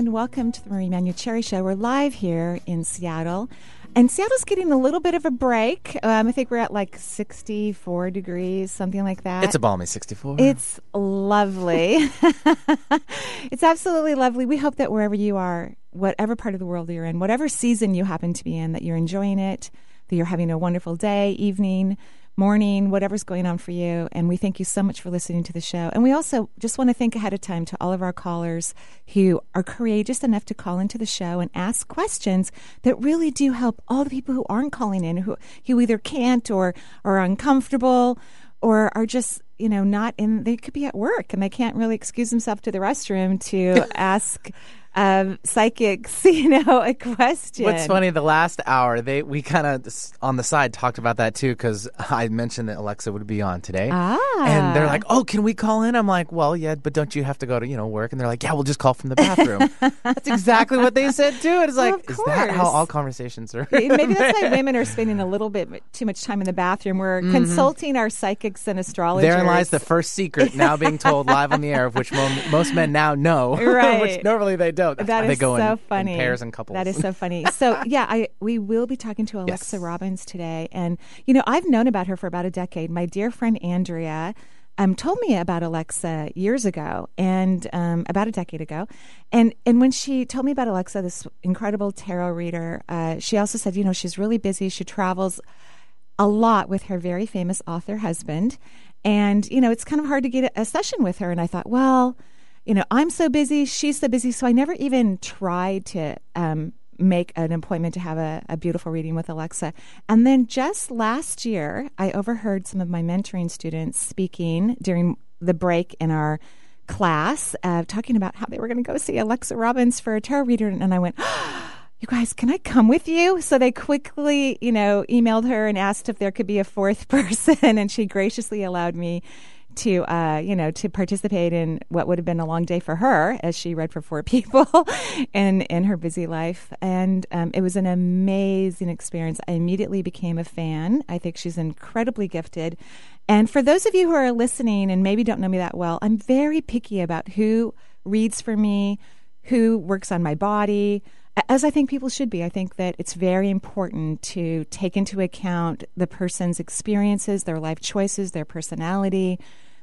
And welcome to the Marie Manuchehri Show. We're live here in Seattle. And Seattle's getting a little bit of a break. Um, I think we're at like 64 degrees, something like that. It's a balmy 64. It's lovely. it's absolutely lovely. We hope that wherever you are, whatever part of the world you're in, whatever season you happen to be in, that you're enjoying it, that you're having a wonderful day, evening, morning, whatever's going on for you. And we thank you so much for listening to the show. And we also just want to thank ahead of time to all of our callers who are courageous enough to call into the show and ask questions that really do help all the people who aren't calling in, who, who either can't or, or are uncomfortable or are just you know not in they could be at work and they can't really excuse themselves to the restroom to ask um, psychics, you know, a question. What's funny, the last hour, they we kind of on the side talked about that too because I mentioned that Alexa would be on today, ah. and they're like, "Oh, can we call in?" I'm like, "Well, yeah, but don't you have to go to you know work?" And they're like, "Yeah, we'll just call from the bathroom." that's exactly what they said too. It's like, well, is that how all conversations are? Maybe that's why women are spending a little bit too much time in the bathroom. We're mm-hmm. consulting our psychics and astrologers. Therein lies the first secret now being told live on the air, of which most men now know, right. which normally they don't. That's that is so in, funny. In pairs and couples. That is so funny. so yeah, I we will be talking to Alexa yes. Robbins today, and you know I've known about her for about a decade. My dear friend Andrea. Um, told me about Alexa years ago, and um, about a decade ago, and and when she told me about Alexa, this incredible tarot reader, uh, she also said, you know, she's really busy. She travels a lot with her very famous author husband, and you know, it's kind of hard to get a session with her. And I thought, well, you know, I'm so busy, she's so busy. So I never even tried to um, make an appointment to have a, a, beautiful reading with Alexa. And then just last year, I overheard some of my mentoring students speaking during the break in our class, uh, talking about how they were going to go see Alexa Robbins for a tarot reader. And I went, you guys, can I come with you? So they quickly, you know, emailed her and asked if there could be a fourth person, and she graciously allowed me to uh, you know to participate in what would have been a long day for her as she read for four people in in her busy life. And um, it was an amazing experience. I immediately became a fan. I think she's incredibly gifted. And for those of you who are listening and maybe don't know me that well i'm very picky about who reads for me who works on my body as I think people should be. I think that it's very important to take into account the person's experiences, their life choices, their personality,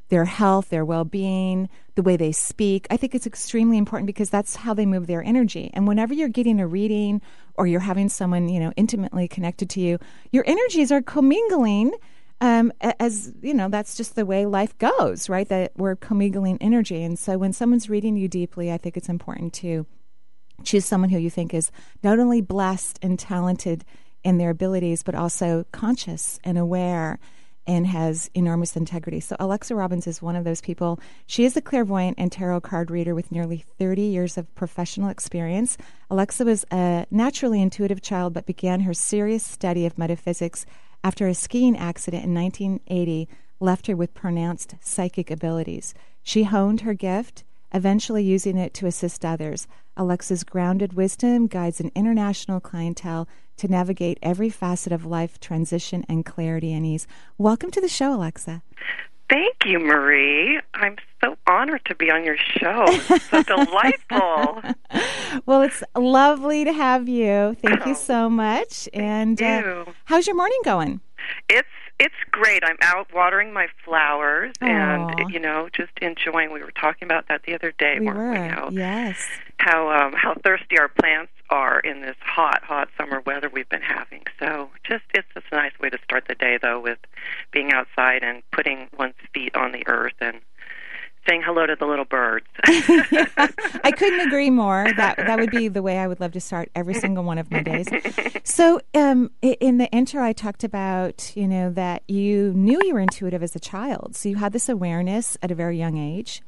their health, their well being, the way they speak. I think it's extremely important because that's how they move their energy. And whenever you're getting a reading or you're having someone, you know, intimately connected to you, your energies are commingling. Um, as you know, that's just the way life goes, right? That we're commingling energy. And so when someone's reading you deeply, I think it's important to choose someone who you think is not only blessed and talented in their abilities, but also conscious and aware and has enormous integrity. So Alexa Robbins is one of those people. She is a clairvoyant and tarot card reader with nearly 30 years of professional experience. Alexa was a naturally intuitive child but began her serious study of metaphysics after a skiing accident in 1980 left her with pronounced psychic abilities. She honed her gift, eventually using it to assist others. Alexa's grounded wisdom guides an international clientele to navigate every facet of life, transition, and clarity and ease. Welcome to the show, Alexa. Thank you, Marie. I'm so honored to be on your show. so delightful. well, it's lovely to have you. Thank you so much. And uh, how's your morning going? It's it's great. I'm out watering my flowers Aww. and you know just enjoying. We were talking about that the other day, we weren't were. we? How, yes. How um, how thirsty our plants are in this hot, hot summer weather we've been having. So just it's just a nice way to start the day though with being outside and putting one's feet on the earth and saying hello to the little birds. I couldn't agree more. That that would be the way I would love to start every single one of my days. So, um, in the intro, I talked about you know that you knew you were intuitive as a child, so you had this awareness at a very young age.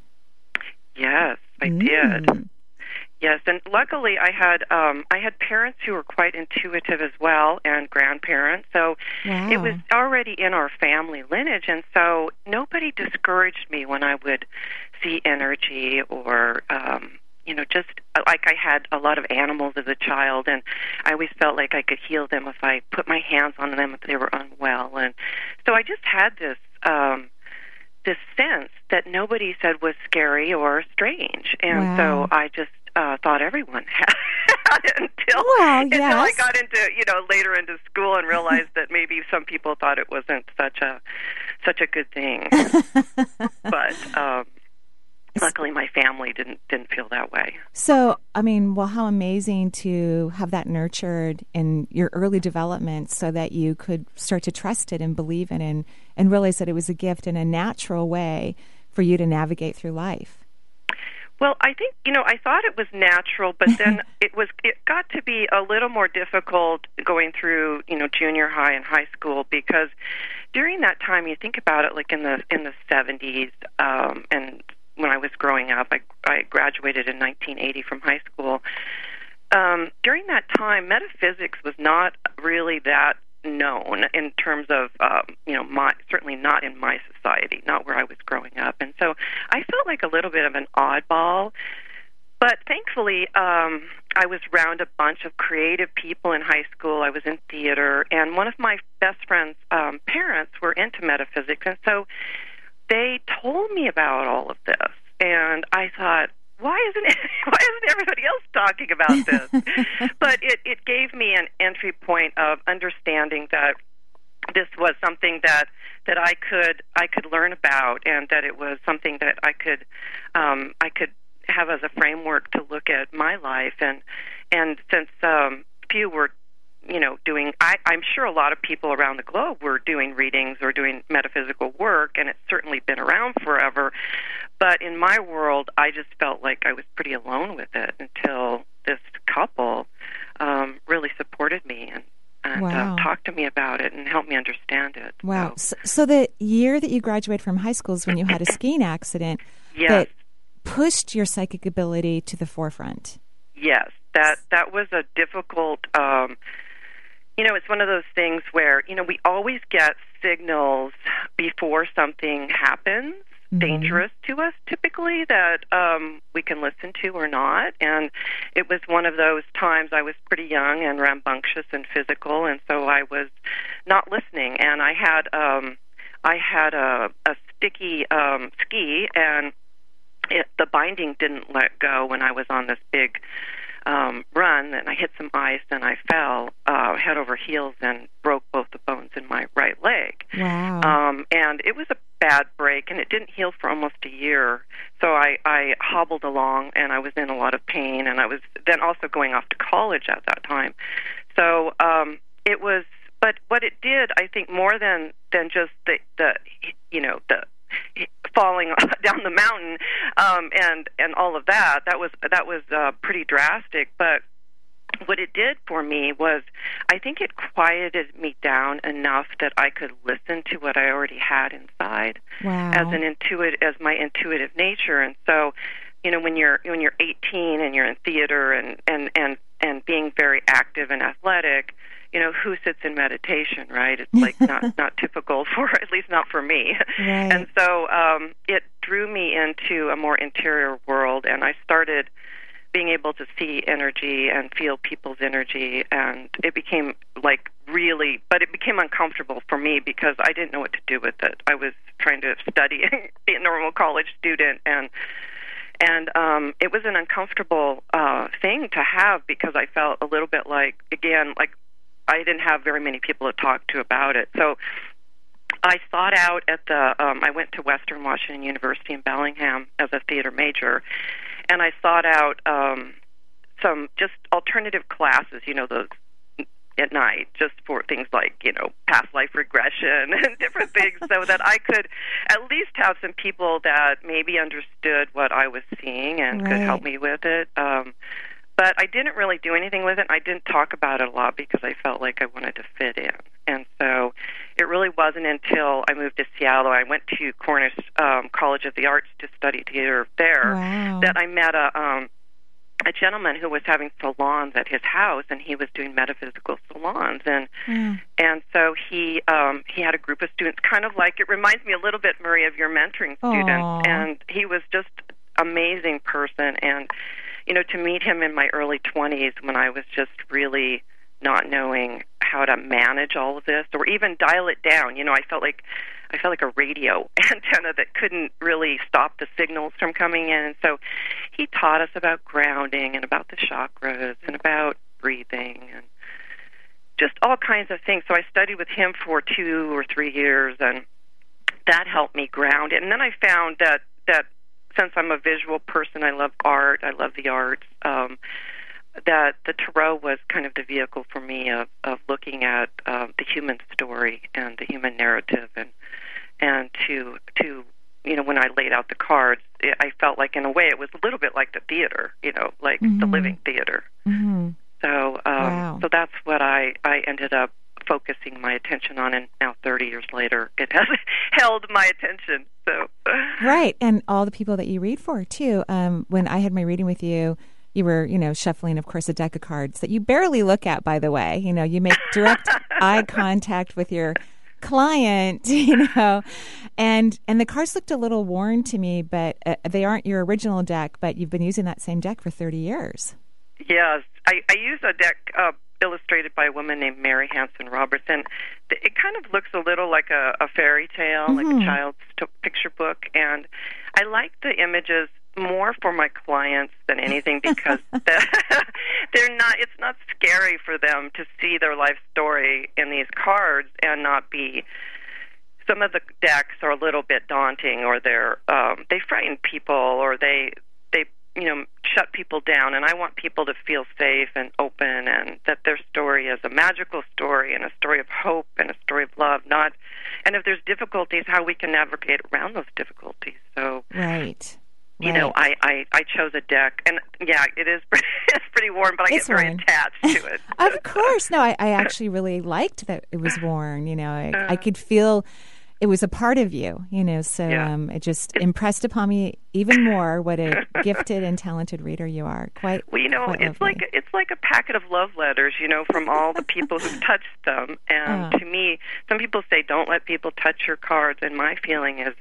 Yes, I mm. did. Yes, and luckily I had um, I had parents who were quite intuitive as well, and grandparents. So Wow. it was already in our family lineage, and so nobody discouraged me when I would see energy or. Um, you know, just uh, like I had a lot of animals as a child, and I always felt like I could heal them if I put my hands on them if they were unwell, and so I just had this um, this sense that nobody said was scary or strange, and Wow. so I just uh, thought everyone had until Well, until I got into you know later into school and realized that maybe some people thought it wasn't such a such a good thing, but um, luckily my family didn't didn't feel that way. So, I mean, well, how amazing to have that nurtured in your early development so that you could start to trust it and believe in it and, and realize that it was a gift in a natural way for you to navigate through life. Well, I think you know I thought it was natural, but then it was it got to be a little more difficult going through you know junior high and high school because during that time you think about it like in the in the 70s um and when I was growing up I I graduated in 1980 from high school. Um during that time metaphysics was not really that known in terms of um, you know my certainly not in my society, not where I was growing up, and so I felt like a little bit of an oddball. But thankfully, um, I was around a bunch of creative people in high school. I was in theater, and one of my best friend's um, parents were into metaphysics, and so they told me about all of this. And I thought, why isn't why isn't everybody else talking about this? but it it gave me an entry point of understanding that this was something that that I could I could learn about, and that it was something that I could um, I could have as a framework to look at my life. And and since um, few were you know doing I, I'm sure a lot of people around the globe were doing readings or doing metaphysical work, and it's certainly been around forever. But in my world, I just felt like I was pretty alone with it until this couple um, really supported me and and Wow. uh, talked to me about it and helped me understand it. Wow. So, So, so the year that you graduated from high school is when you had a skiing accident yes, that pushed your psychic ability to the forefront. yes, that that was a difficult. Um, you know, it's one of those things where you know we always get signals before something happens Mhm. dangerous to us typically that um we can listen to or not and it was one of those times I was pretty young and rambunctious and physical and so I was not listening and I had um I had a a sticky um ski and it, the binding didn't let go when I was on this big um run and I hit some ice and I fell uh head over heels and broke both the bones in my right leg Wow. um, and it was a bad break, and it didn't heal for almost a year. So I, I hobbled along, and I was in a lot of pain, and I was then also going off to college at that time. So um, it was, but what it did, I think, more than than just the the you know the falling down the mountain um, and and all of that. That was that was uh, pretty drastic, but what it did for me was I think it quieted me down enough that I could listen to what I already had inside wow. as an intuitive as my intuitive nature and so you know when you're when you're 18 and you're in theater and and and and being very active and athletic you know who sits in meditation right it's like not not typical for at least not for me Right. and so um it drew me into a more interior world and I started being able to see energy and feel people's energy and it became like really but it became uncomfortable for me because I didn't know what to do with it. I was trying to study be a normal college student and and um it was an uncomfortable uh thing to have because I felt a little bit like again like I didn't have very many people to talk to about it. So I sought out at the um I went to Western Washington University in Bellingham as a theater major and I sought out um some just alternative classes, you know, those at night just for things like, you know, past life regression and different things so that I could at least have some people that maybe understood what I was seeing and could help me with it. Um but I didn't really do anything with it. I didn't talk about it a lot because I felt like I wanted to fit in. And so it really wasn't until I moved to Seattle. I went to Cornish um, College of the Arts to study theater there Wow. that I met a um, a gentleman who was having salons at his house, and he was doing metaphysical salons, and Mm. and so he um, he had a group of students, kind of like it reminds me a little bit, Marie, of your mentoring students Aw. and he was just amazing person, and you know to meet him in my early twenties when I was just really not knowing how to manage all of this or even dial it down. You know, I felt like I felt like a radio antenna that couldn't really stop the signals from coming in. And so he taught us about grounding and about the chakras and about breathing and just all kinds of things. So I studied with him for two or three years and that helped me ground. And then I found that that since I'm a visual person, I love art, I love the arts, um that the tarot was kind of the vehicle for me of, of looking at uh, the human story and the human narrative, and and to to you know when I laid out the cards, it, I felt like in a way it was a little bit like the theater, you know, like the Mhm. living theater. hmm So um, Wow. so that's what I I ended up focusing my attention on, and now 30 years later, it has held my attention. So Right, and all the people that you read for too. Um, when I had my reading with you, you were, you know, shuffling, of course, a deck of cards that you barely look at. By the way, you know, you make direct eye contact with your client, you know, and and the cards looked a little worn to me, but uh, they aren't your original deck. But you've been using that same deck for thirty years. Yes, I, I use a deck uh, illustrated by a woman named Mary Hanson Robertson. it kind of looks a little like a, a fairy tale, like Mhm. a child's t- picture book. And I like the images more for my clients than anything because the- they're not. It's not scary for them to see their life story in these cards and not be. Some of the decks are a little bit daunting, or they're um, they frighten people, or they they you know shut people down and i want people to feel safe and open and that their story is a magical story and a story of hope and a story of love not and if there's difficulties how we can navigate around those difficulties so Right. you know i i i chose a deck and yeah it is pretty, it's pretty warm but i It's get very worn. attached to it of course. No, I, I actually really liked that it was worn. You know, I, I uh. could feel it was a part of you. You know, so Yeah. um, it just impressed upon me even more what a gifted and talented reader you are. Quite. Well, you know, it's lovely. like it's like a packet of love letters, you know, from all the people who've touched them. And Oh. to me, some people say don't let people touch your cards, and my feeling is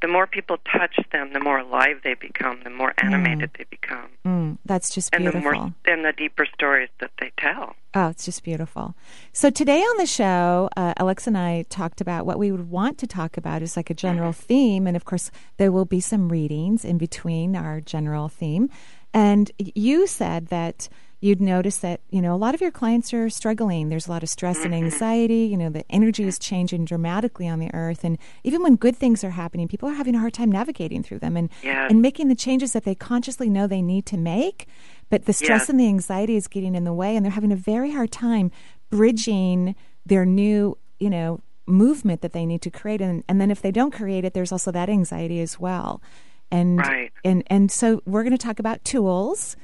the more people touch them, the more alive they become, the more animated they become, Mm, that's just and the more and the deeper stories that they tell. Oh, it's just beautiful. So today on the show, uh, Alexa and I talked about what we would want to talk about as like a general theme, and of course, there will be some readings in between our general theme. And you said that you'd notice that you know a lot of your clients are struggling. There's a lot of stress and mm-hmm. anxiety. You know, the energy is changing dramatically on the earth, and even when good things are happening, people are having a hard time navigating through them and Yes. and making the changes that they consciously know they need to make. But the stress Yes. and the anxiety is getting in the way, and they're having a very hard time bridging their new, you know, movement that they need to create. And, and then if they don't create it, there's also that anxiety as well. And Right. and and so we're going to talk about tools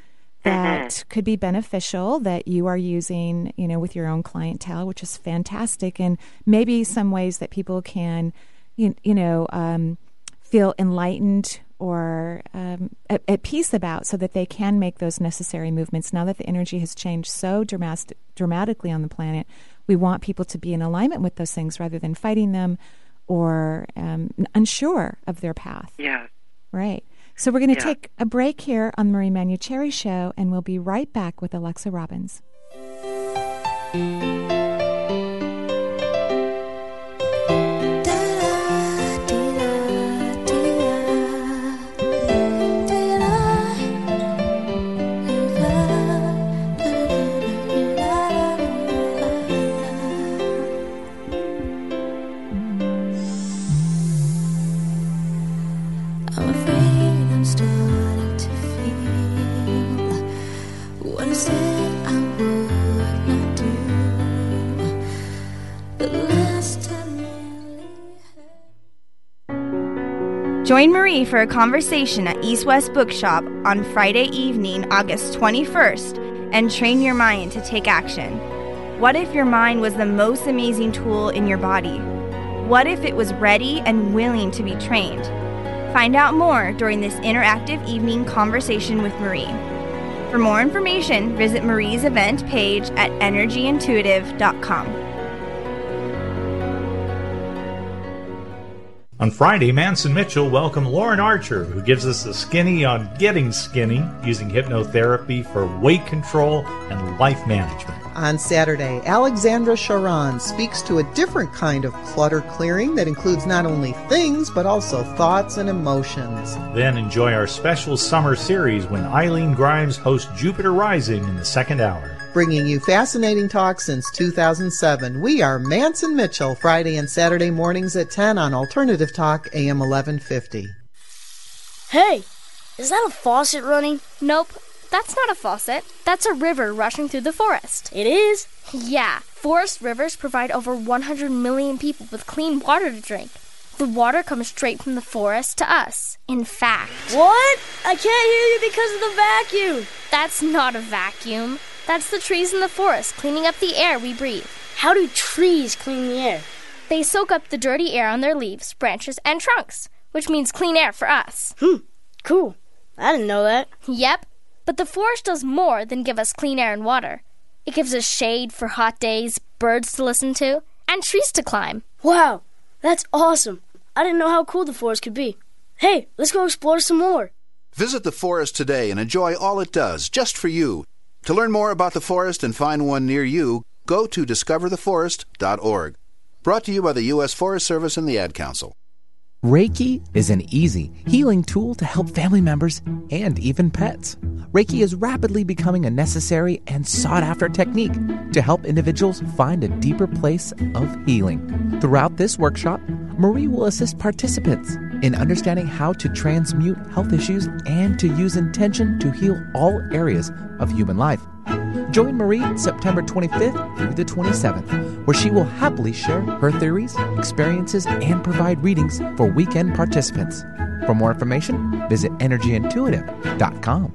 that Mm-hmm. could be beneficial that you are using, you know, with your own clientele, which is fantastic, and maybe some ways that people can, you, you know, um, feel enlightened or um, at, at peace about, so that they can make those necessary movements. Now that the energy has changed so dramas- dramatically on the planet, we want people to be in alignment with those things rather than fighting them or um, unsure of their path. Yes. Right. So we're going to Yeah. take a break here on the Marie Manuchehri Show, and we'll be right back with Alexa Robbins. Join Marie for a conversation at East West Bookshop on Friday evening, August 21st, and train your mind to take action. What if your mind was the most amazing tool in your body? What if it was ready and willing to be trained? Find out more during this interactive evening conversation with Marie. For more information, visit Marie's event page at energyintuitive.com. On Friday, Manson Mitchell welcomed Lauren Archer, who gives us a skinny on getting skinny using hypnotherapy for weight control and life management. On Saturday, Alexandra Sharon speaks to a different kind of clutter clearing that includes not only things, but also thoughts and emotions. Then enjoy our special summer series when Eileen Grimes hosts Jupiter Rising in the second hour. Bringing you fascinating talk since 2007. We are Manson Mitchell, Friday and Saturday mornings at 10 on Alternative Talk, AM 1150. Hey, is that a faucet running? Nope, that's not a faucet. That's a river rushing through the forest. It is? Yeah, forest rivers provide over 100 million people with clean water to drink. The water comes straight from the forest to us. In fact, What? I can't hear you because of the vacuum. that's not a vacuum. That's the trees in the forest cleaning up the air we breathe. How do trees clean the air? They soak up the dirty air on their leaves, branches, and trunks, which means clean air for us. Hmm, cool. I didn't know that. Yep, but the forest does more than give us clean air and water. It gives us shade for hot days, birds to listen to, and trees to climb. Wow, that's awesome. I didn't know how cool the forest could be. Hey, let's go explore some more. Visit the forest today and enjoy all it does just for you. To learn more about the forest and find one near you, go to discovertheforest.org. Brought to you by the U.S. Forest Service and the Ad Council. Reiki is an easy, healing tool to help family members and even pets. Reiki is rapidly becoming a necessary and sought after technique to help individuals find a deeper place of healing. Throughout this workshop, Marie will assist participants in understanding how to transmute health issues and to use intention to heal all areas of human life. Join Marie September 25th through the 27th, where she will happily share her theories, experiences, and provide readings for weekend participants. For more information, visit energyintuitive.com.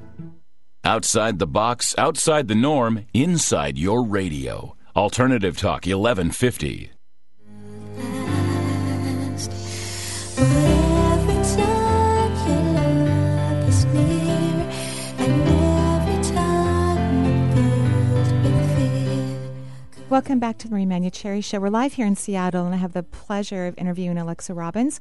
Outside the box, outside the norm, inside your radio. Alternative Talk 1150. Welcome back to the Marie Manuchehri Show. We're live here in Seattle, and I have the pleasure of interviewing Alexa Robbins,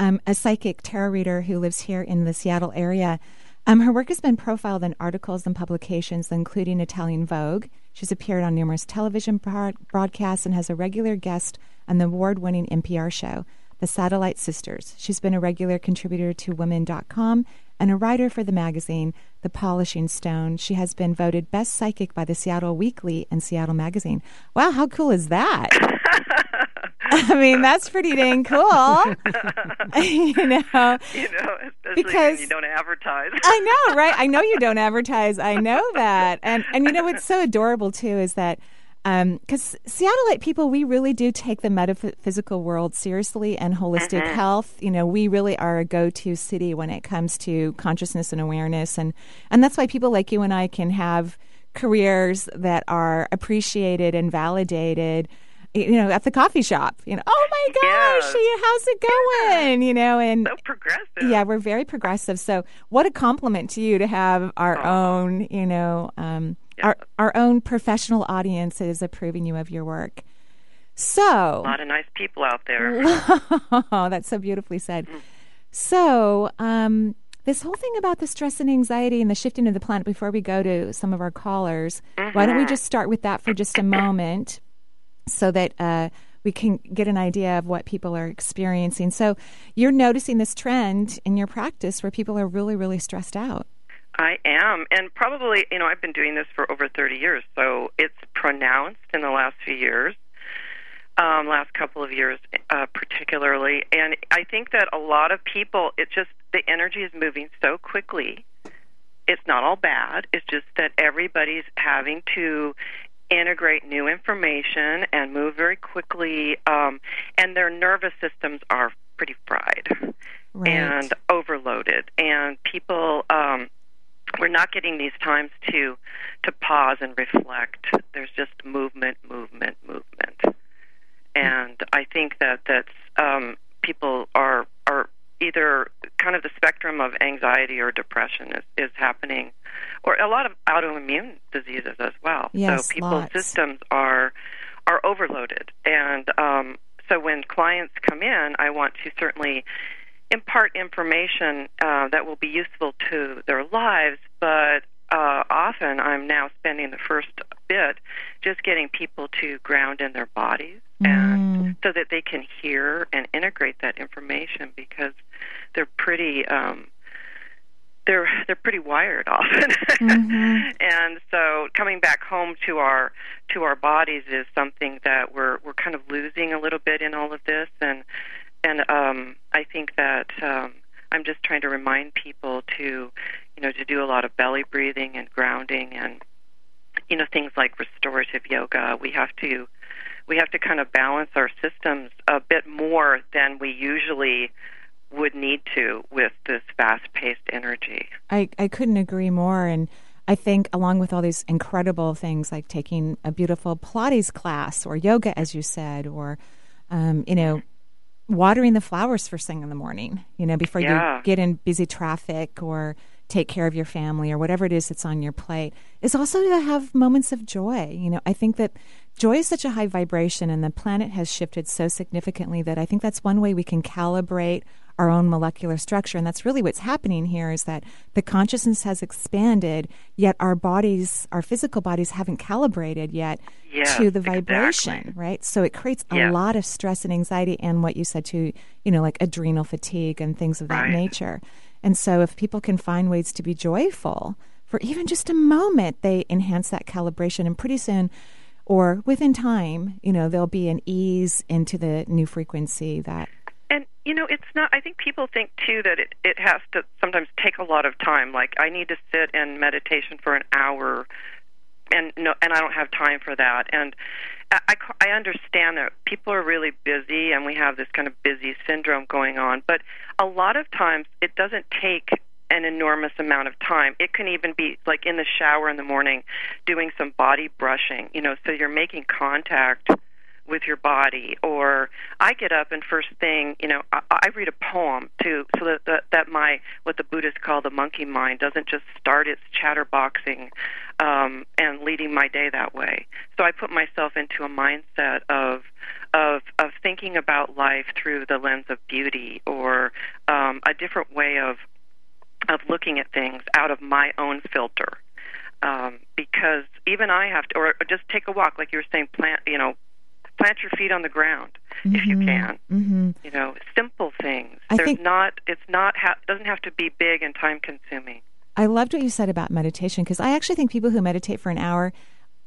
um, a psychic tarot reader who lives here in the Seattle area. Um, her work has been profiled in articles and publications, including Italian Vogue. She's appeared on numerous television broad- broadcasts and has a regular guest on the award winning NPR show, The Satellite Sisters. She's been a regular contributor to Women.com and a writer for the magazine The Polishing Stone. She has been voted Best Psychic by the Seattle Weekly and Seattle Magazine. Wow, how cool is that? I mean, that's pretty dang cool. you know, You know, Because- you don't advertise. I know, right? I know you don't advertise. I know that, and and you know what's so adorable too is that because Seattleite people, we really do take the metaphysical world seriously and holistic health. You know, we really are a go-to city when it comes to consciousness and awareness, and and that's why people like you and I can have careers that are appreciated and validated. You know, at the coffee shop. You know, oh my gosh, how's it going? You know, and so progressive. yeah, we're very progressive. So, what a compliment to you to have our Oh. own, you know, um, our our own professional audience is approving you of your work. So, a lot of nice people out there. oh, that's so beautifully said. So, um, this whole thing about the stress and anxiety and the shifting of the planet. Before we go to some of our callers, why don't we just start with that for just a moment, so that uh, we can get an idea of what people are experiencing. So, you're noticing this trend in your practice where people are really, really stressed out. I am, and probably, you know, I've been doing this for over 30 years, so it's pronounced in the last few years, um, last couple of years uh, particularly. And I think that a lot of people, it just, the energy is moving so quickly. It's not all bad, it's just that everybody's having to integrate new information and move very quickly, um, and their nervous systems are pretty fried Right. and overloaded, and people. Um, we're not getting these times to to pause and reflect. There's just movement, movement, movement, and I think that that's um, people are are either kind of the spectrum of anxiety or depression is, is happening, or a lot of autoimmune diseases as well. Yes, so people's lots. systems are are overloaded, and um, so when clients come in, I want to certainly impart information uh, that will be useful to their lives, but uh, often I'm now spending the first bit just getting people to ground in their bodies and so that they can hear and integrate that information because they're pretty um, they're they're pretty wired often. And so coming back home to our to our bodies is something that we're we're kind of losing a little bit in all of this and and um, I think that um, I'm just trying to remind people to, you know, to do a lot of belly breathing and grounding and, you know, things like restorative yoga. We have to, we have to kind of balance our systems a bit more than we usually would need to with this fast-paced energy. I, I couldn't agree more. And I think, along with all these incredible things like taking a beautiful Pilates class or yoga, as you said, or, um, you know, watering the flowers first thing in the morning, you know, before Yeah. you get in busy traffic or take care of your family or whatever it is that's on your plate, is also to have moments of joy. You know, I think that joy is such a high vibration and the planet has shifted so significantly that I think that's one way we can calibrate our own molecular structure. And that's really what's happening here is that the consciousness has expanded, yet our bodies, our physical bodies haven't calibrated yet Yes, to the exactly. vibration, right? So it creates a lot of stress and anxiety and what you said too, you know, like adrenal fatigue and things of that Right. nature. And so if people can find ways to be joyful for even just a moment, they enhance that calibration and pretty soon or within time, you know, there'll be an ease into the new frequency that And you know, it's not. I think people think too that it it has to sometimes take a lot of time. Like I need to sit in meditation for an hour, and no, and I don't have time for that. And I I understand that people are really busy, and we have this kind of busy syndrome going on. But a lot of times, it doesn't take an enormous amount of time. It can even be like in the shower in the morning, doing some body brushing. You know, so you're making contact with your body or i get up and first thing you know i, I read a poem too so that, that that my what the buddhists call the monkey mind doesn't just start its chatterboxing um and leading my day that way. So i put myself into a mindset of of of thinking about life through the lens of beauty or um a different way of of looking at things out of my own filter. Um, because even I have to, or just take a walk, like you were saying, plant, you know, plant your feet on the ground if you can. Mm-hmm. You know, simple things. I There's think- not. It's not. Ha- doesn't have to be big and time consuming. I loved what you said about meditation because I actually think people who meditate for an hour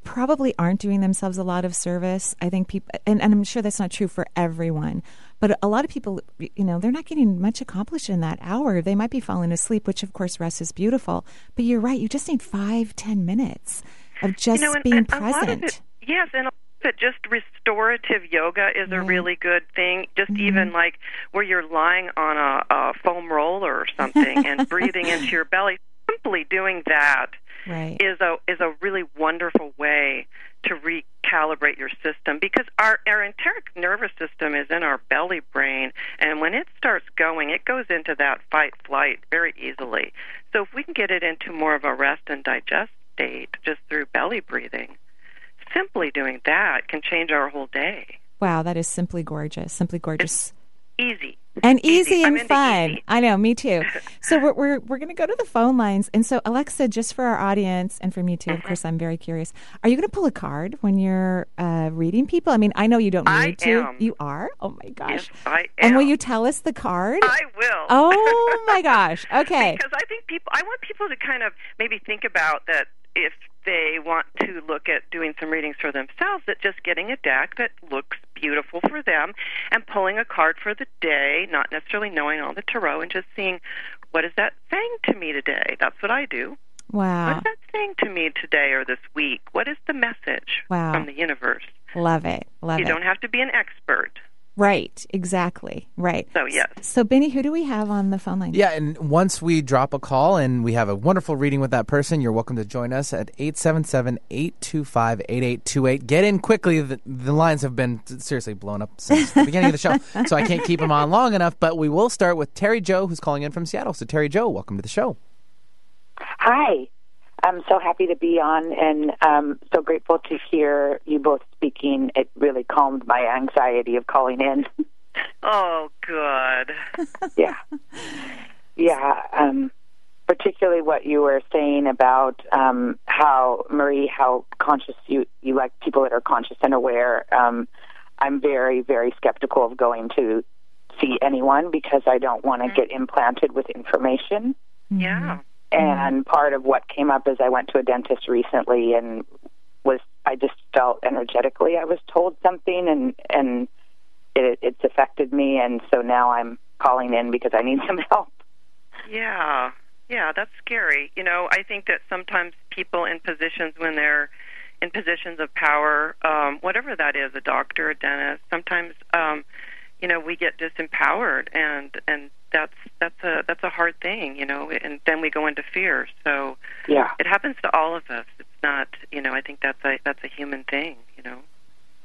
probably aren't doing themselves a lot of service. I think people, and, and I'm sure that's not true for everyone, but a lot of people, you know, they're not getting much accomplished in that hour. They might be falling asleep, which of course rest is beautiful. But you're right; you just need five, ten minutes of just you know, and, being and present. A lot of it, yes, and a lot of it, just restorative yoga is a really good thing. Just Mm-hmm. even like where you're lying on a, a foam roller or something and breathing into your belly. Simply doing that right. is a is a really wonderful way to recalibrate your system because our our enteric nervous system is in our belly brain and when it starts going it goes into that fight flight very easily so if we can get it into more of a rest and digest state just through belly breathing simply doing that can change our whole day wow, that is simply gorgeous. Simply gorgeous. easy and easy, I'm and fun. easy. I know, me too. So we're we're, we're going to go to the phone lines, and so Alexa, just for our audience and for me too, Mm-hmm. of course, I'm very curious. Are you going to pull a card when you're uh, reading people? I mean, I know you don't need to. am. You are. Oh my gosh! yes i And will you tell us the card? i will oh my gosh! Okay. because I think people, I want people to kind of maybe think about that if they want to look at doing some readings for themselves, that just getting a deck that looks beautiful for them and pulling a card for the day, not necessarily knowing all the tarot, and just seeing what is that saying to me today. That's what I do. Wow. What is that saying to me today or this week? What is the message Wow. from the universe? Love it. Love you it. You don't have to be an expert. Right, exactly. Right. So, yes. So, Benny, who do we have on the phone line? Yeah, and once we drop a call and we have a wonderful reading with that person, you're welcome to join us at 877 825 8828. Get in quickly. The, the lines have been seriously blown up since the beginning of the show, so I can't keep them on long enough. But we will start with Terry Joe, who's calling in from Seattle. So, Terry Joe, welcome to the show. Hi. I'm so happy to be on and um, so grateful to hear you both speaking. It really calmed my anxiety of calling in. Oh, good. yeah. Yeah. Um, particularly what you were saying about um, how, Marie, how conscious you, you like people that are conscious and aware. Um, I'm very, very skeptical of going to see anyone because I don't want to Mm-hmm. get implanted with information. Yeah. And part of what came up is I went to a dentist recently and was I just felt energetically I was told something and and it, it's affected me and so now I'm calling in because I need some help. Yeah. Yeah, that's scary. You know, I think that sometimes people in positions when they're in positions of power, um, whatever that is, a doctor, a dentist, sometimes um, you know, we get disempowered and and that's that's a that's a hard thing, you know, and then we go into fear. So Yeah. it happens to all of us. It's not, you know, I think that's a that's a human thing, you know.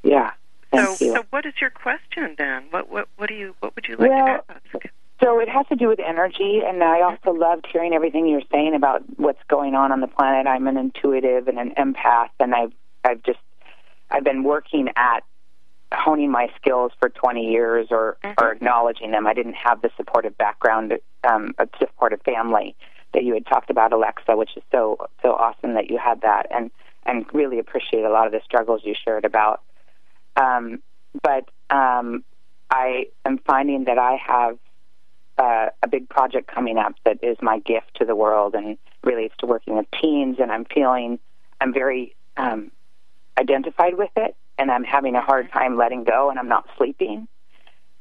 Yeah. Thank so you. so what is your question then? What what what do you what would you like Well, to ask? So it has to do with energy, and I also loved hearing everything you're saying about what's going on on the planet. I'm an intuitive and an empath, and I've I've just I've been working at honing my skills for 20 years, or or acknowledging them. I didn't have the supportive background, um, a supportive family that you had talked about, Alexa, which is so so awesome that you had that, and and really appreciate a lot of the struggles you shared about. Um, but um, I am finding that I have uh, a big project coming up that is my gift to the world and relates to working with teens. And I'm feeling I'm very um, identified with it, and I'm having a hard time letting go, and I'm not sleeping.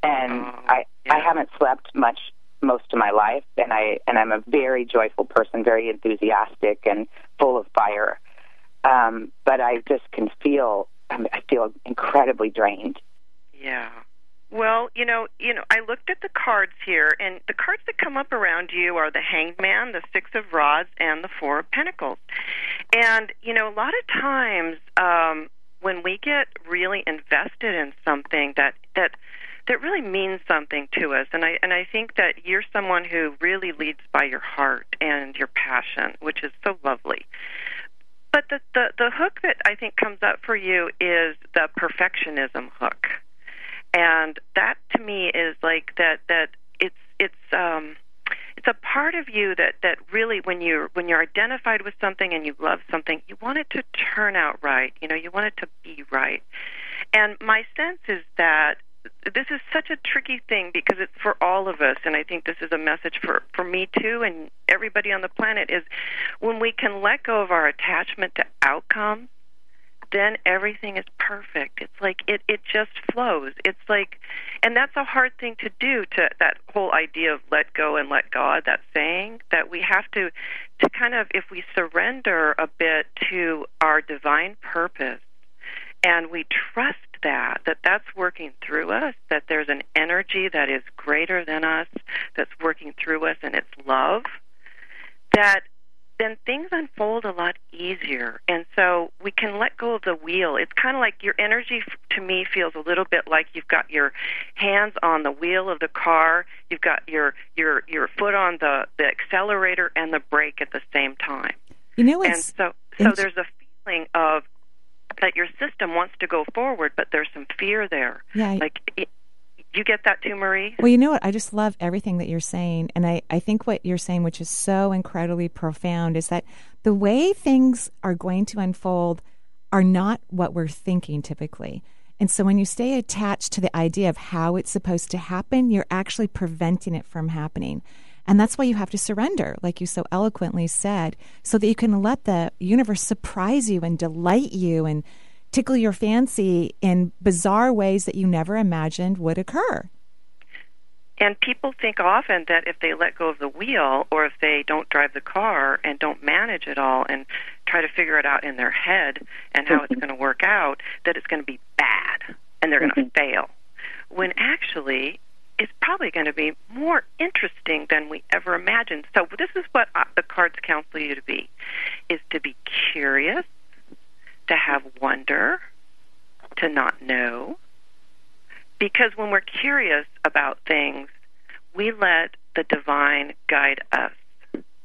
And I I haven't slept much most of my life, and I and I'm a very joyful person, very enthusiastic and full of fire. Um, but I just can feel I feel incredibly drained. Yeah. Well, you know, you know, I looked at the cards here, and the cards that come up around you are the Hanged Man, the Six of Rods, and the Four of Pentacles. And you know, a lot of times um, when we get really invested in something that that that really means something to us, and I and I think that you're someone who really leads by your heart and your passion, which is so lovely. But the, the the hook that I think comes up for you is the perfectionism hook, and that to me is like that that it's it's um it's a part of you that that really when you're when you're identified with something and you love something you want it to turn out right. You know you want it to be right. And my sense is that this is such a tricky thing because it's for all of us and i think this is a message for for me too and everybody on the planet is when we can let go of our attachment to outcomes then everything is perfect. It's like it it just flows. It's like and that's a hard thing to do to that whole idea of let go and let god that saying that we have to to kind of if we surrender a bit to our divine purpose and we trust that that that's working through us that there's an energy that is greater than us that's working through us and it's love that then things unfold a lot easier. And so we can let go of the wheel. It's kind of like your energy to me feels a little bit like you've got your hands on the wheel of the car you've got your your your foot on the the accelerator and the brake at the same time. You know, and it's so so there's a feeling of that your system wants to go forward but there's some fear there. Yeah, I- like you get that too marie Well, you know what? I just love everything that you're saying. And I, I think what you're saying, which is so incredibly profound, is that the way things are going to unfold are not what we're thinking typically. And so when you stay attached to the idea of how it's supposed to happen, you're actually preventing it from happening. And that's why you have to surrender, like you so eloquently said, so that you can let the universe surprise you and delight you and tickle your fancy in bizarre ways that you never imagined would occur. And people think often that if they let go of the wheel or if they don't drive the car and don't manage it all and try to figure it out in their head and how it's going to work out, that it's going to be bad and they're going to fail. when actually it's probably going to be more interesting than we ever imagined. So this is what uh, the cards counsel you to be is to be curious, to have wonder, to not know. Because when we're curious about things, we let the divine guide us.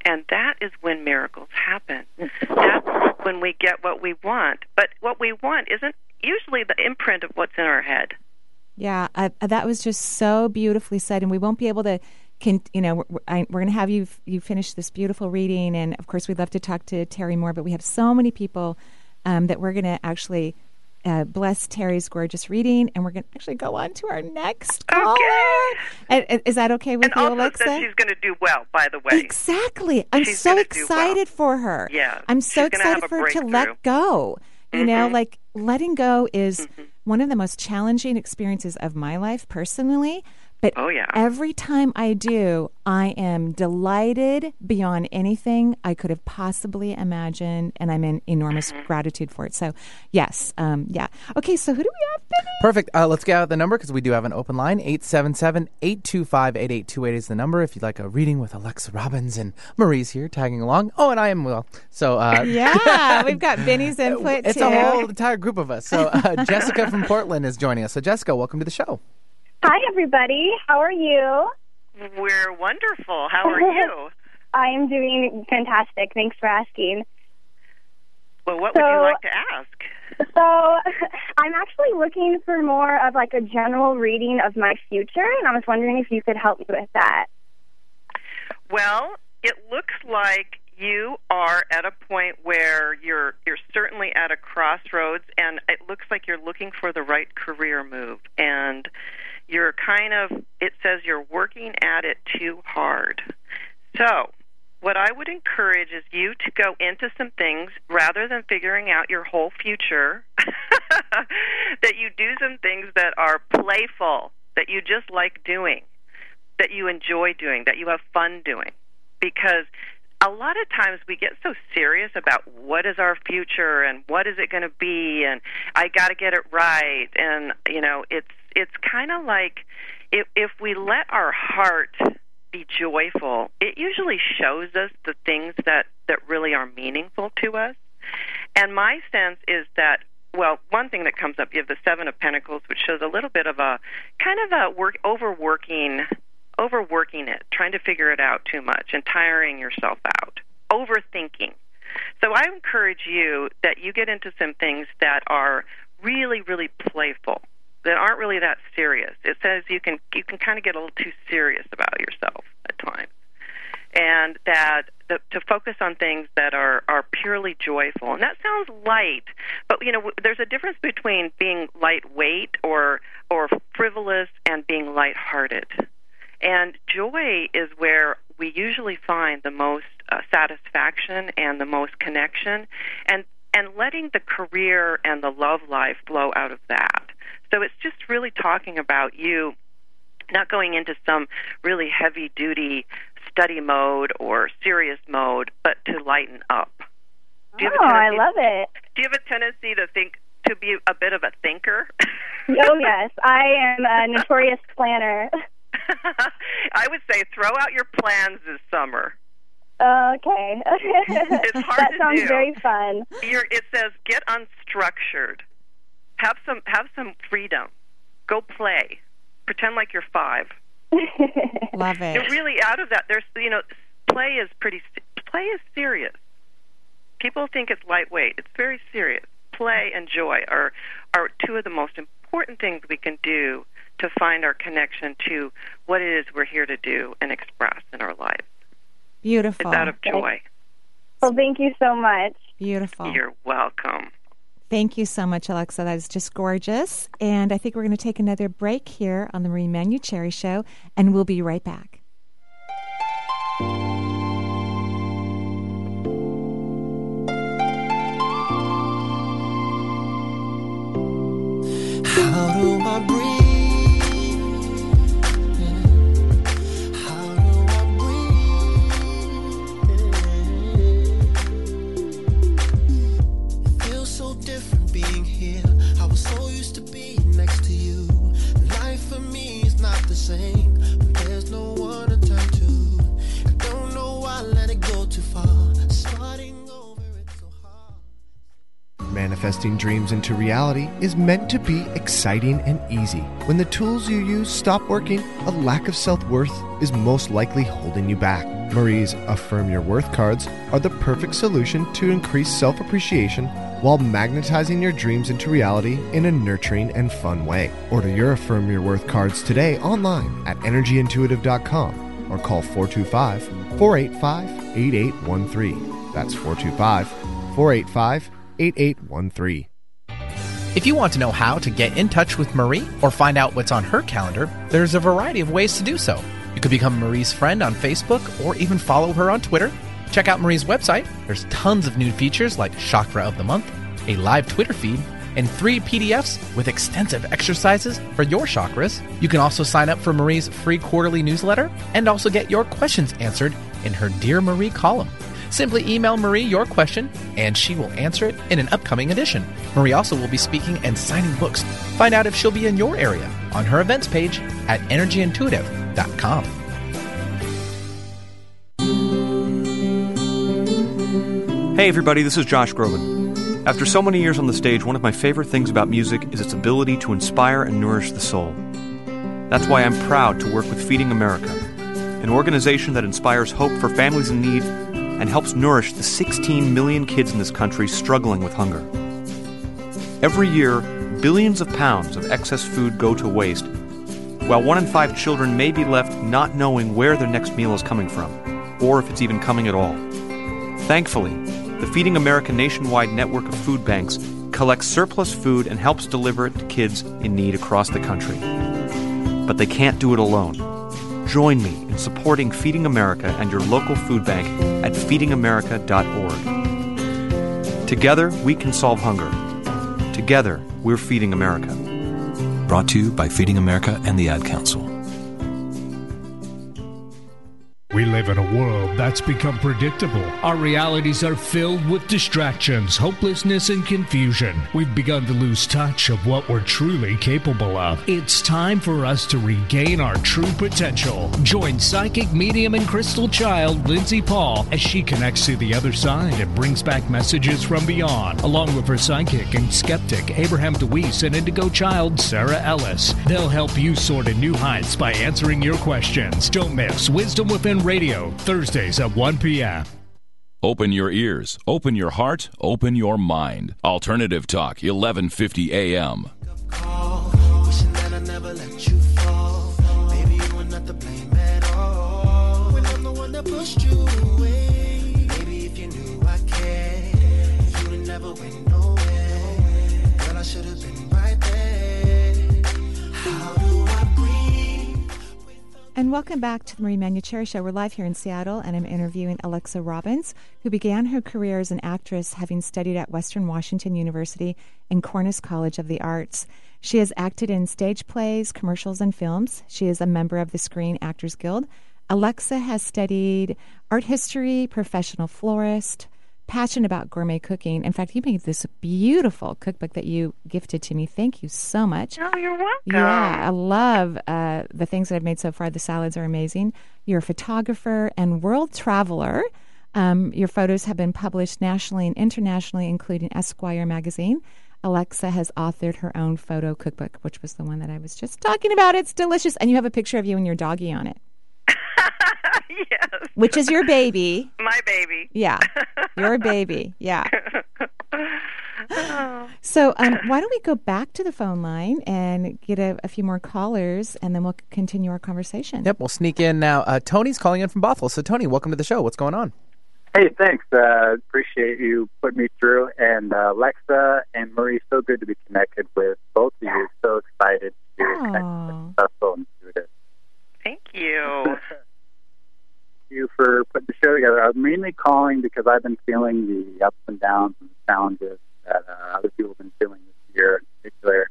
And that is when miracles happen. That's when we get what we want. But what we want isn't usually the imprint of what's in our head. Yeah, that was just so beautifully said, and we won't be able to. Can, you know, we're, we're going to have you you finish this beautiful reading, and of course, we'd love to talk to Terry more. But we have so many people um, that we're going to actually uh, bless Terry's gorgeous reading, and we're going to actually go on to our next caller. And, and is that okay with and you, also Alexa? says she's going to do well. By the way, Exactly. I'm She's so gonna well. excited for her. Yeah, I'm so excited for her to let go. You know, Mhm. like letting go is Mm-hmm. one of the most challenging experiences of my life personally. But Oh, yeah. every time I do, I am delighted beyond anything I could have possibly imagined, and I'm in enormous Mm-hmm. gratitude for it. So, yes, um, yeah. Okay, so who do we have, Benny? Perfect. Uh, let's get out the number because we do have an open line. 877 825 8828 is the number if you'd like a reading with Alexa Robbins and Marie's here tagging along. Oh, and I am well. So, uh, Yeah, we've got Benny's input it's too. a whole entire group of us. So, uh, Jessica from Portland is joining us. So, Jessica, welcome to the show. Hi, everybody. How are you? We're wonderful. How are you? I am doing fantastic. Thanks for asking. Well, what would you like to ask? So, I'm actually looking for more of like a general reading of my future, and I was wondering if you could help me with that. Well, it looks like you are at a point where you're you're certainly at a crossroads and it looks like you're looking for the right career move and you're kind of it says you're working at it too hard. So, what I would encourage is you to go into some things rather than figuring out your whole future that you do some things that are playful, that you just like doing that you enjoy doing, that you have fun doing. Because a lot of times we get so serious about what is our future and what is it going to be and I got to get it right and you know it's it's kind of like if if we let our heart be joyful, it usually shows us the things that that really are meaningful to us. And my sense is that well, one thing that comes up, you have the Seven of Pentacles, which shows a little bit of a kind of a work overworking, overworking it, trying to figure it out too much, and tiring yourself out, overthinking. So I encourage you that you get into some things that are really, really playful, that aren't really that serious. It says you can you can kind of get a little too serious about yourself at times and that the, to focus on things that are are purely joyful. And that sounds light, but you know there's a difference between being lightweight or or frivolous and being lighthearted. And joy is where we usually find the most uh, satisfaction and the most connection, and and letting the career and the love life flow out of that. So it's just really talking about you not going into some really heavy duty study mode or serious mode, but to lighten up. Do you Oh, I love it. Do you have a tendency to think to be a bit of a thinker? Oh, yes. I am a notorious planner. I would say throw out your plans this summer. Okay. It's hard that sounds do. very fun. You're, it says get unstructured. Have some have some freedom. Go play. Pretend like you're five. Love And it. really, out of that, there's you know, play is pretty. Play is serious. People think it's lightweight. It's very serious. Play and joy are are two of the most important things we can do to find our connection to what it is we're here to do and express in our lives. Beautiful. It's out of joy. Well, thank you so much. Beautiful. You're welcome. Thank you so much, Alexa. That is just gorgeous. And I think we're going to take another break here on the Marie Manuchehri Show, and we'll be right back. How do I breathe? being here. I was so used to being next to you. Life for me is not the same but there's no one to turn to. I don't know why I let it go too far. Starting over, it's so hard. Manifesting dreams into reality is meant to be exciting and easy. When the tools you use stop working, a lack of self worth is most likely holding you back. Marie's Affirm Your Worth cards are the perfect solution to increase self appreciation while magnetizing your dreams into reality in a nurturing and fun way. Order your Affirm Your Worth cards today online at energyintuitive.com or call 425 485 8813. That's 425 485 8813. If you want to know how to get in touch with Marie or find out what's on her calendar, there's a variety of ways to do so. You could become Marie's friend on Facebook or even follow her on Twitter. Check out Marie's website. There's tons of new features like Chakra of the Month, a live Twitter feed, and three PDFs with extensive exercises for your chakras. You can also sign up for Marie's free quarterly newsletter and also get your questions answered in her Dear Marie column. Simply email Marie your question and she will answer it in an upcoming edition. Marie also will be speaking and signing books. Find out if she'll be in your area on her events page at energyintuitive.com. Hey everybody, this is Josh Groban. After so many years on the stage, one of my favorite things about music is its ability to inspire and nourish the soul. That's why I'm proud to work with Feeding America, an organization that inspires hope for families in need and helps nourish the 16 million kids in this country struggling with hunger. Every year, billions of pounds of excess food go to waste, while one in five children may be left not knowing where their next meal is coming from, or if it's even coming at all. Thankfully, the Feeding America nationwide network of food banks collects surplus food and helps deliver it to kids in need across the country. But they can't do it alone. Join me in supporting Feeding America and your local food bank at feedingamerica.org. Together, we can solve hunger. Together, we're Feeding America. Brought to you by Feeding America and the Ad Council. Live in a world that's become predictable. Our realities are filled with distractions, hopelessness, and confusion. We've begun to lose touch of what we're truly capable of. It's time for us to regain our true potential. Join psychic medium and crystal child Lindsay Paul as she connects to the other side and brings back messages from beyond, along with her psychic and skeptic Abraham DeWeese and indigo child Sarah Ellis. They'll help you soar to new heights by answering your questions. Don't miss Wisdom Within Radio, Thursdays at 1 p.m. Open your ears, open your heart, open your mind. Alternative Talk, 1150 AM. And welcome back to the Marie Manuchehri Show. We're live here in Seattle, and I'm interviewing Alexa Robbins, who began her career as an actress having studied at Western Washington University and Cornish College of the Arts. She has acted in stage plays, commercials, and films. She is a member of the Screen Actors Guild. Alexa has studied art history, professional florist, passionate about gourmet cooking. In fact, you made this beautiful cookbook that you gifted to me. Thank you so much. Oh, you're welcome. Yeah, I love uh, the things that I've made so far. The salads are amazing. You're a photographer and world traveler. Um, your photos have been published nationally and internationally, including Esquire magazine. Alexa has authored her own photo cookbook, which was the one that I was just talking about. It's delicious. And you have a picture of you and your doggie on it. yes. Which is your baby. My baby. Yeah. Your baby. Yeah. So, um, why don't we go back to the phone line and get a, a few more callers, and then we'll continue our conversation. Yep, we'll sneak in now. Uh, Tony's calling in from Bothell. So, Tony, welcome to the show. What's going on? Hey, thanks. Uh, appreciate you putting me through. And uh, Lexa and Marie, so good to be connected with both of you. So excited to connect with successful intuitive. Thank you. You for putting the show together. I was mainly calling because I've been feeling the ups and downs and challenges that uh, other people have been feeling this year in particular. It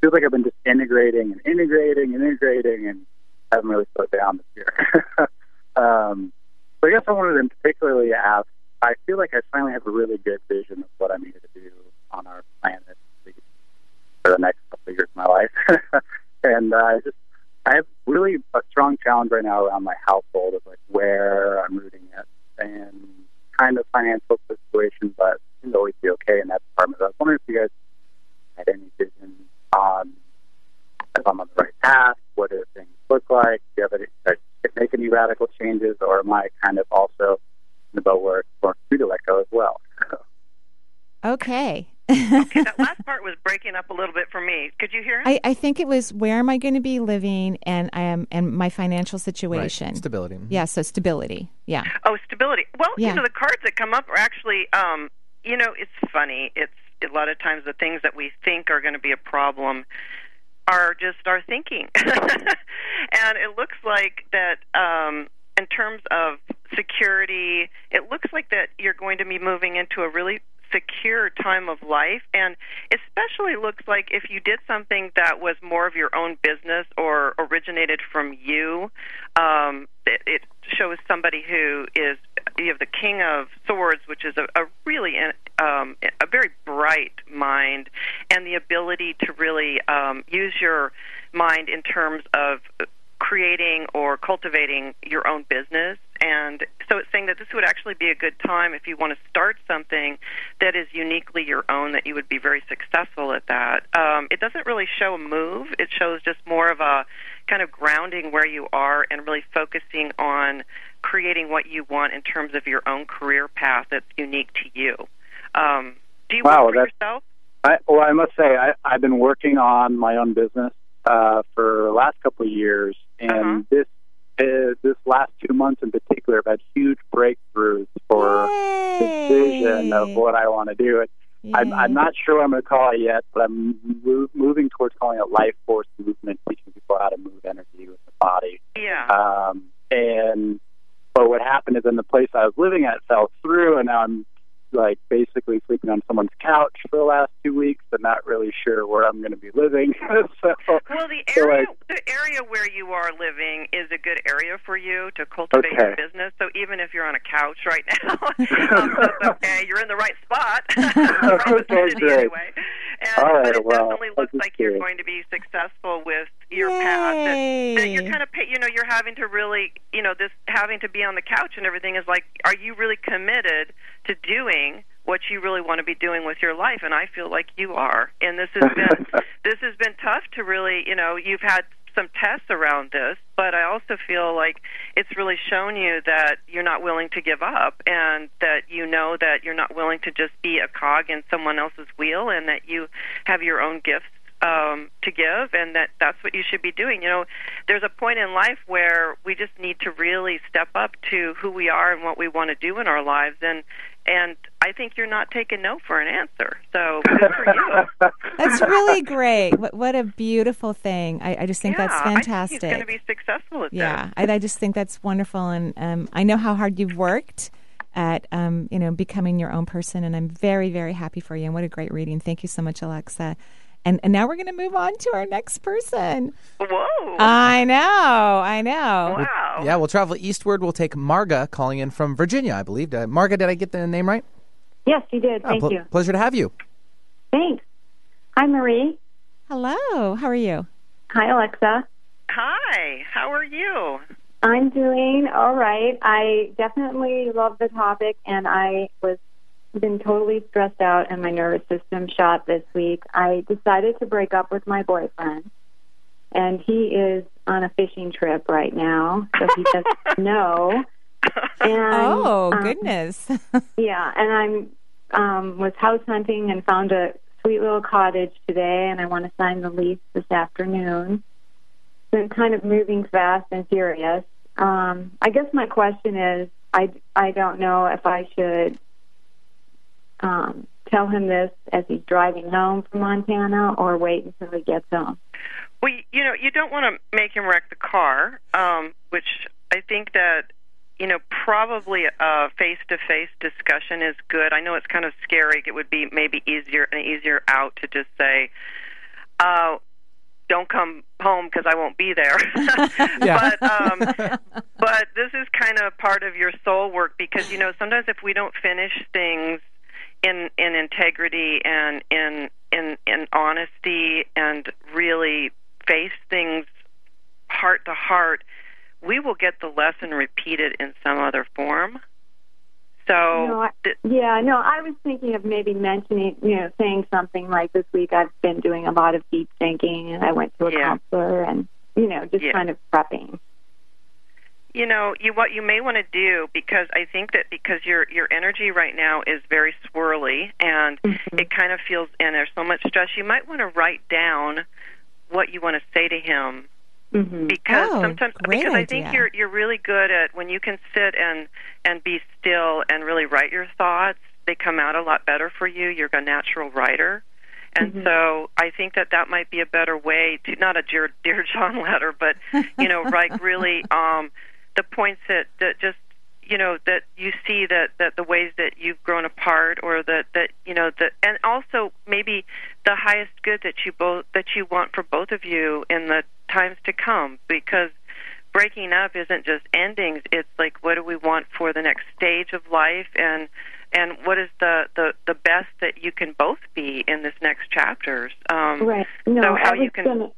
feels like I've been just integrating and integrating and integrating and haven't really slowed down this year. um, so I guess I wanted to particularly ask, I feel like I finally have a really good vision of what I'm here to do on our planet for the next couple of years of my life. and uh, I just I have really a strong challenge right now around my household of like where I'm rooting it and kind of financial situation, but it always be okay in that department. But I was wondering if you guys had any vision on if I'm on the right path, what do things look like? Do you have any, like, make any radical changes, or am I kind of also in the boat where it's going to let go as well? okay okay, that last part was breaking up a little bit for me. Could you hear it? I, I think it was where am I going to be living and I am and my financial situation. Stability. Yeah, so stability. Yeah. Oh, stability. Well, Yeah. you know, the cards that come up are actually, um, you know, it's funny. It's a lot of times the things that we think are going to be a problem are just our thinking. and it looks like that um, in terms of security, it looks like that you're going to be moving into a really secure time of life and especially looks like if you did something that was more of your own business or originated from you um it, it shows somebody who is you have the king of swords which is a, a really um a very bright mind and the ability to really um use your mind in terms of creating or cultivating your own business. And so it's saying that this would actually be a good time if you want to start something that is uniquely your own, that you would be very successful at that. Um, it doesn't really show a move, it shows just more of a kind of grounding where you are and really focusing on creating what you want in terms of your own career path that's unique to you. Um, do you Wow, work for yourself? I, well, I must say, I, I've been working on my own business uh, for the last couple of years, and this is, this last two months in particular, I've had huge breakthroughs for the vision of what I want to do. It, I'm, I'm not sure what I'm going to call it yet, but I'm mo- moving towards calling it life force movement, teaching people how to move energy with the body. Yeah. Um, and but what happened is, in the place I was living at fell through, and now I'm like basically sleeping on someone's couch for the last two weeks, and not really sure where I'm going to be living. so, Well, the so, area like, the area where you are living is a good area for you to cultivate your business. So even if you're on a couch right now, um, that's okay. You're in the right spot. right okay, great. anyway. And, All but right, it well, definitely I looks like you're did. going to be successful with your path. That, that you're kind of, you know, you're having to really, you know, this having to be on the couch and everything is like, are you really committed to doing what you really want to be doing with your life? And I feel like you are. And this has been this has been tough to really, you know, you've had some tests around this, but I also feel like it's really shown you that you're not willing to give up and that you know that you're not willing to just be a cog in someone else's wheel and that you have your own gifts um, to give and that that's what you should be doing. You know, there's a point in life where we just need to really step up to who we are and what we want to do in our lives and and I think you're not taking no for an answer. So good for you. That's really great. What, what a beautiful thing. I, I just think that's Yeah, I think fantastic. he's going to be successful at yeah, I, I just think that's wonderful, and um, I know how hard you've worked at um, you know becoming your own person, and I'm very very happy for you. And what a great reading! Thank you so much, Alexa. And and now we're going to move on to our next person. Whoa! I know, I know. Wow. Yeah, we'll travel eastward. We'll take Marga calling in from Virginia, I believe. Uh, Marga, did I get the name right? Yes, you did. Oh, Thank pl- you. Pleasure to have you. Thanks. Hi, Marie. Hello. How are you? Hi, Alexa. Hi. How are you? I'm doing all right. I definitely love the topic, and I was been totally stressed out and my nervous system shot this week. I decided to break up with my boyfriend, and he is on a fishing trip right now, so he doesn't know. And, oh um, goodness. Yeah, and I'm um, was house hunting and found a sweet little cottage today, and I want to sign the lease this afternoon. Been kind of moving fast and furious. Um, I guess my question is, I I don't know if I should um, tell him this as he's driving home from Montana, or wait until he gets home. Well, you know, you don't want to make him wreck the car, um, which I think that you know probably a face-to-face discussion is good. I know it's kind of scary. It would be maybe easier an easier out to just say, uh, "Don't come home because I won't be there." but um, but this is kind of part of your soul work because you know sometimes if we don't finish things in in integrity and in in in honesty and really face things heart to heart, we will get the lesson repeated in some other form. So No, I, yeah, no, I was thinking of maybe mentioning, you know, saying something like this week I've been doing a lot of deep thinking and I went to a Yeah. counselor and, you know, just Yeah. kind of prepping. You know, you what you may want to do because I think that because your your energy right now is very swirly and Mm-hmm. it kind of feels and there's so much stress. You might want to write down what you want to say to him Mm-hmm. because Oh, sometimes great because I think idea. you're you're really good at when you can sit and and be still and really write your thoughts. They come out a lot better for you. You're a natural writer. And Mhm. so I think that that might be a better way to not a dear, dear John letter, but you know, like really um, the points that that just you know that you see that that the ways that you've grown apart, or that that you know that, and also maybe the highest good that you both that you want for both of you in the times to come, because breaking up isn't just endings it's like what do we want for the next stage of life and and what is the the the best that you can both be in this next chapters um right. No, so how I was you can gonna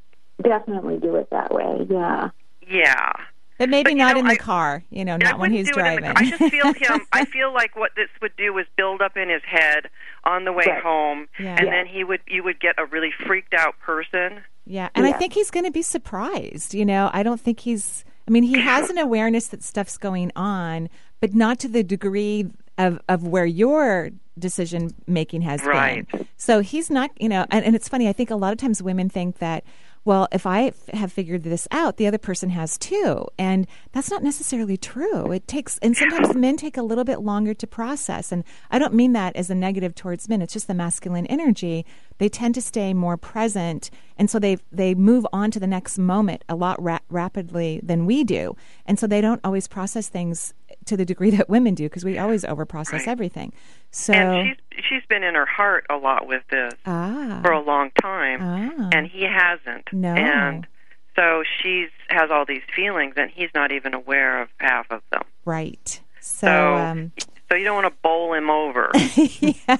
definitely do it that way. Yeah. yeah But maybe But, not know, in the I- car, you know, not when he's do it in driving. I just feel him. I feel like what this would do is build up in his head on the way Right. home, Yeah. and Yeah. then he would you would get a really freaked out person. Yeah, and I think he's going to be surprised. You know, I don't think he's. I mean, he has an awareness that stuff's going on, but not to the degree of of where your decision making has Right. been. So he's not. You know, and, and it's funny. I think a lot of times women think that. Well, if I f- have figured this out, the other person has too. And that's not necessarily true. It takes, and sometimes men take a little bit longer to process. And I don't mean that as a negative towards men. It's just the masculine energy. They tend to stay more present. And so they, they move on to the next moment a lot ra- rapidly than we do. And so they don't always process things to the degree that women do because we always overprocess Right. everything. So, and she's she's been in her heart a lot with this ah, for a long time, ah. and he hasn't. No. And so she's has all these feelings, and he's not even aware of half of them. right. So, So- um, So you don't want to bowl him over. yeah.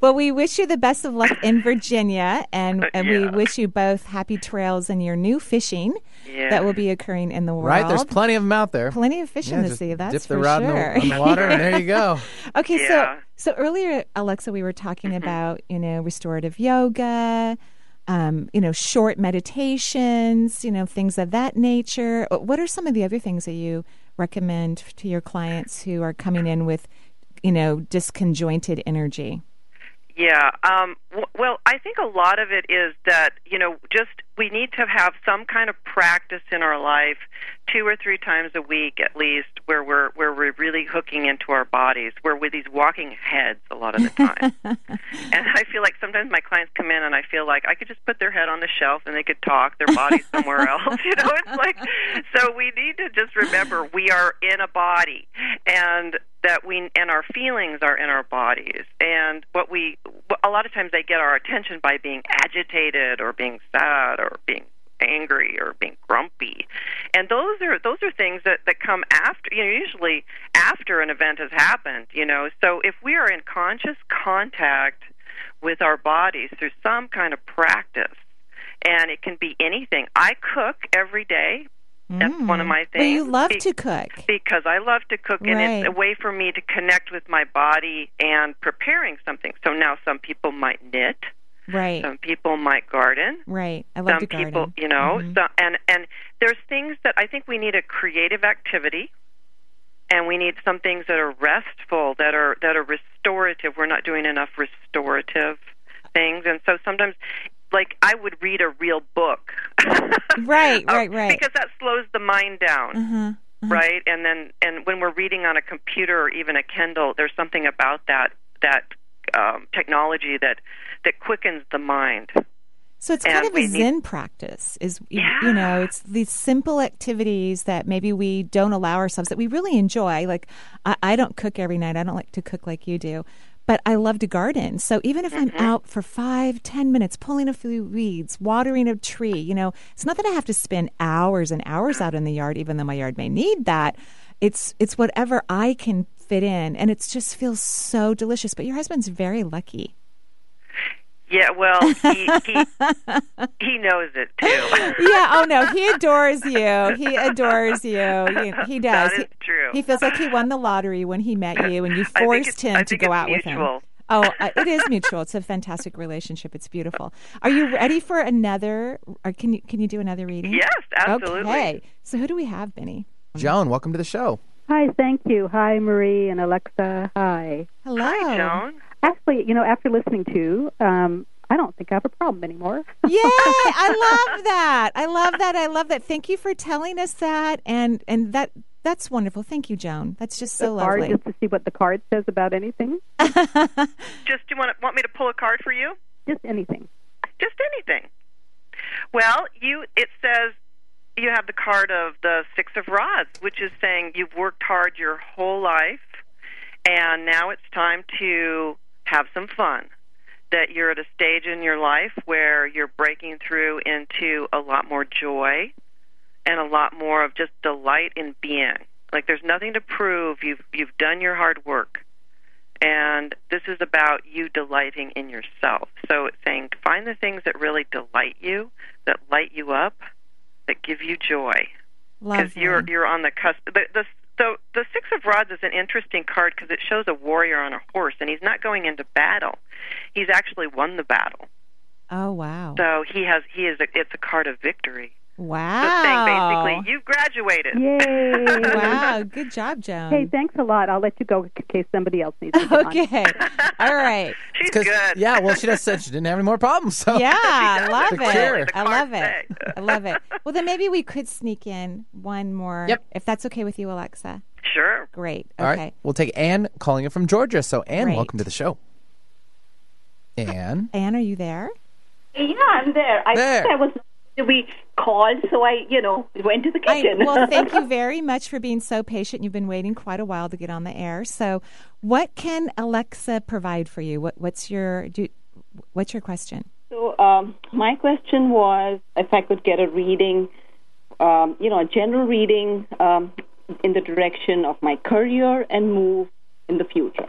Well, we wish you the best of luck in Virginia, and, and we wish you both happy trails in your new fishing Yeah. that will be occurring in the world. Right? There's plenty of them out there. Plenty of fish in Yeah, the sea. That's dip the for rod in the- sure. in the water, and there you go. Okay, Yeah. so so earlier, Alexa, we were talking Mm-hmm. about you know restorative yoga, um, you know short meditations, you know things of that nature. Uh, What are some of the other things that you recommend to your clients who are coming in with you know disconjointed energy? Yeah. Um, w- well, I think a lot of it is that you know just we need to have some kind of practice in our life, two or three times a week at least, where we're where we're really hooking into our bodies. We're with these walking heads a lot of the time, and I feel like sometimes my clients come in and I feel like I could just put their head on the shelf and they could talk, their body somewhere else. You know, it's like so we need to just remember we are in a body and that we and our feelings are in our bodies and what we a lot of times they get our attention by being agitated or being sad or being angry or being grumpy. And those are those are things that that come after you know usually after an event has happened you know. So if we are in conscious contact with our bodies through some kind of practice and it can be anything i cook every day. That's one of mm. my Well, things. you love Be- to cook. because I love to cook, and it's a way for me to connect with my body and preparing something. So now some people might knit, Right. some people might garden, Right. I love some to garden. people, you know, Mhm. so, and and there's things that I think we need a creative activity, and we need some things that are restful, that are that are restorative. We're not doing enough restorative things, and so sometimes. Like I would read a real book, Right, Uh, right, right. because that slows the mind down uh-huh. right and then and when we're reading on a computer or even a kindle there's something about that that um, technology that that quickens the mind So it's And kind of a we need- Zen practice. Is you you know, it's these simple activities that maybe we don't allow ourselves that we really enjoy. Like I, I don't cook every night. I don't like to cook like you do. But I love to garden. So even if Mm-hmm. I'm out for five, ten minutes pulling a few weeds, watering a tree, you know, it's not that I have to spend hours and hours out in the yard, even though my yard may need that. It's it's whatever I can fit in, and it just feels so delicious. But your husband's very lucky. yeah well he he, he knows it too yeah. Oh no, he adores you. He adores you. He, he does. That is he, true. He feels like he won the lottery when he met you, and you forced him to go it's out with him. Oh, uh, it is mutual. It's a fantastic relationship. It's beautiful. Are you ready for another? Or can you can you do another reading? Yes, absolutely. Okay. So who do we have, Benny? Joan, welcome to the show. Hi, thank you. Hi, Marie and Alexa. Hi. Hello. Hi, Joan. Actually, you know, after listening to, um, I don't think I have a problem anymore. Yay! I love that. I love that. I love that. Thank you for telling us that, and and that that's wonderful. Thank you, Joan. That's just so the card, lovely. just to see what the card says about anything. Just do you want want me to pull a card for you? Just anything. Just anything. Well, you it says you have the card of the six of rods, which is saying you've worked hard your whole life, and now it's time to have some fun. That you're at a stage in your life where you're breaking through into a lot more joy and a lot more of just delight in being. Like there's nothing to prove. You've you've done your hard work. And this is about you delighting in yourself. So it's saying find the things that really delight you, that light you up, that give you joy. Because you're you're on the cusp. The, the the the six of rods is an interesting card because it shows a warrior on a horse, and he's not going into battle. He's actually won the battle. Oh wow! So he has he is a, it's a card of victory. Wow! So saying basically you've graduated. Yay! wow! Good job, Joan. Hey, thanks a lot. I'll let you go in case somebody else needs to. Okay. All right. She's 'Cause- good. Yeah, well, she just said she didn't have any more problems. So Yeah, I love The cure. it. I love it. I love it. Well, then maybe we could sneak in one more. Yep. If that's okay with you, Alexa. Sure. Great. All Okay. right, we'll take Anne calling in from Georgia. So, Anne, Great. welcome to the show. Anne, Anne, are you there? Yeah, I'm there. I There. think I was we called, so I, you know, went to the I, kitchen. well, thank you very much for being so patient. You've been waiting quite a while to get on the air. So, what can Alexa provide for you? What, what's your do, What's your question? So um, my question was if I could get a reading, um, you know, a general reading um, in the direction of my career and move in the future.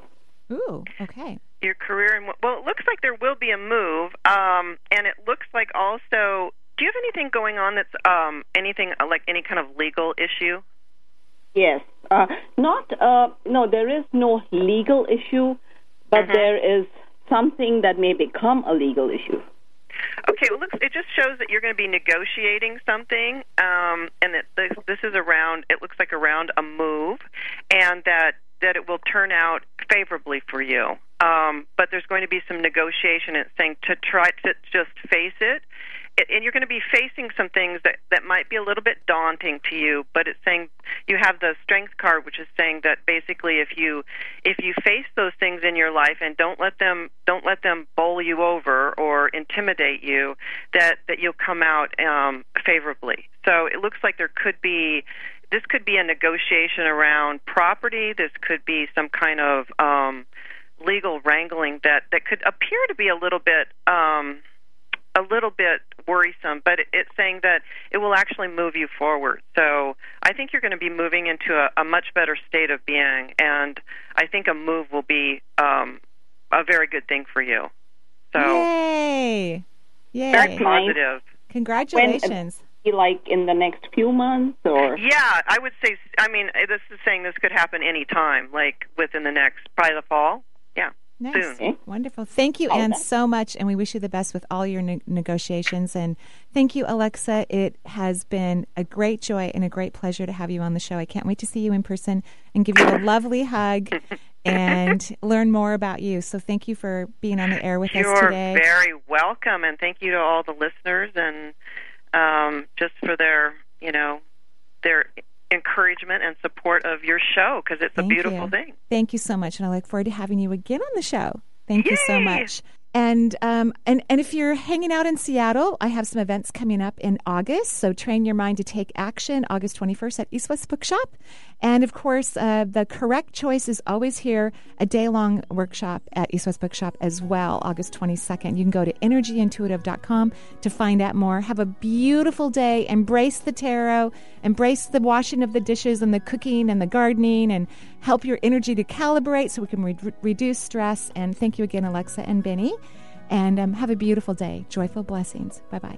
Ooh, okay. Your career and well, it looks like there will be a move, um, and it looks like also. Do you have anything going on that's um, anything uh, like any kind of legal issue? Yes, uh, not uh, no, there is no legal issue, but there is something that may become a legal issue. Okay, well, looks it just shows that you're going to be negotiating something, um, and that this, this is around. It looks like around a move, and that that it will turn out favorably for you. Um, but there's going to be some negotiation. It's saying to try to just face it. And you're going to be facing some things that, that might be a little bit daunting to you, but it's saying you have the strength card, which is saying that basically if you if you face those things in your life and don't let them don't let them bowl you over or intimidate you, that that you'll come out um, favorably. So it looks like there could be this could be a negotiation around property. This could be some kind of um, legal wrangling that that could appear to be a little bit. Um, a little bit worrisome, but it's saying that it will actually move you forward. So I think you're going to be moving into a, a much better state of being, and I think a move will be um, a very good thing for you. So Yay! Yay! Very positive. Congratulations. When, like in the next few months, or Yeah, I would say. I mean, this is saying this could happen any time, like within the next probably the fall. Yeah, Nice. soon. Wonderful. Thank you, Anne, so much. And we wish you the best with all your ne- negotiations. And thank you, Alexa. It has been a great joy and a great pleasure to have you on the show. I can't wait to see you in person and give you a lovely hug and learn more about you. So thank you for being on the air with us today. You're very welcome, and thank you to all the listeners, and um, just for their, you know, their encouragement and support of your show because it's a beautiful you. thing. Thank you so much, and I look forward to having you again on the show. Thank you so much. And um, and and if you're hanging out in Seattle, I have some events coming up in August. So train your mind to take action. August 21st at East West Bookshop, and of course, uh, the correct choice is always here. A day long workshop at East West Bookshop as well. August 22nd. You can go to energyintuitive.com to find out more. Have a beautiful day. Embrace the tarot. Embrace the washing of the dishes and the cooking and the gardening, and help your energy to calibrate so we can re- reduce stress. And thank you again, Alexa and Benny. And um, have a beautiful day. Joyful blessings. Bye bye.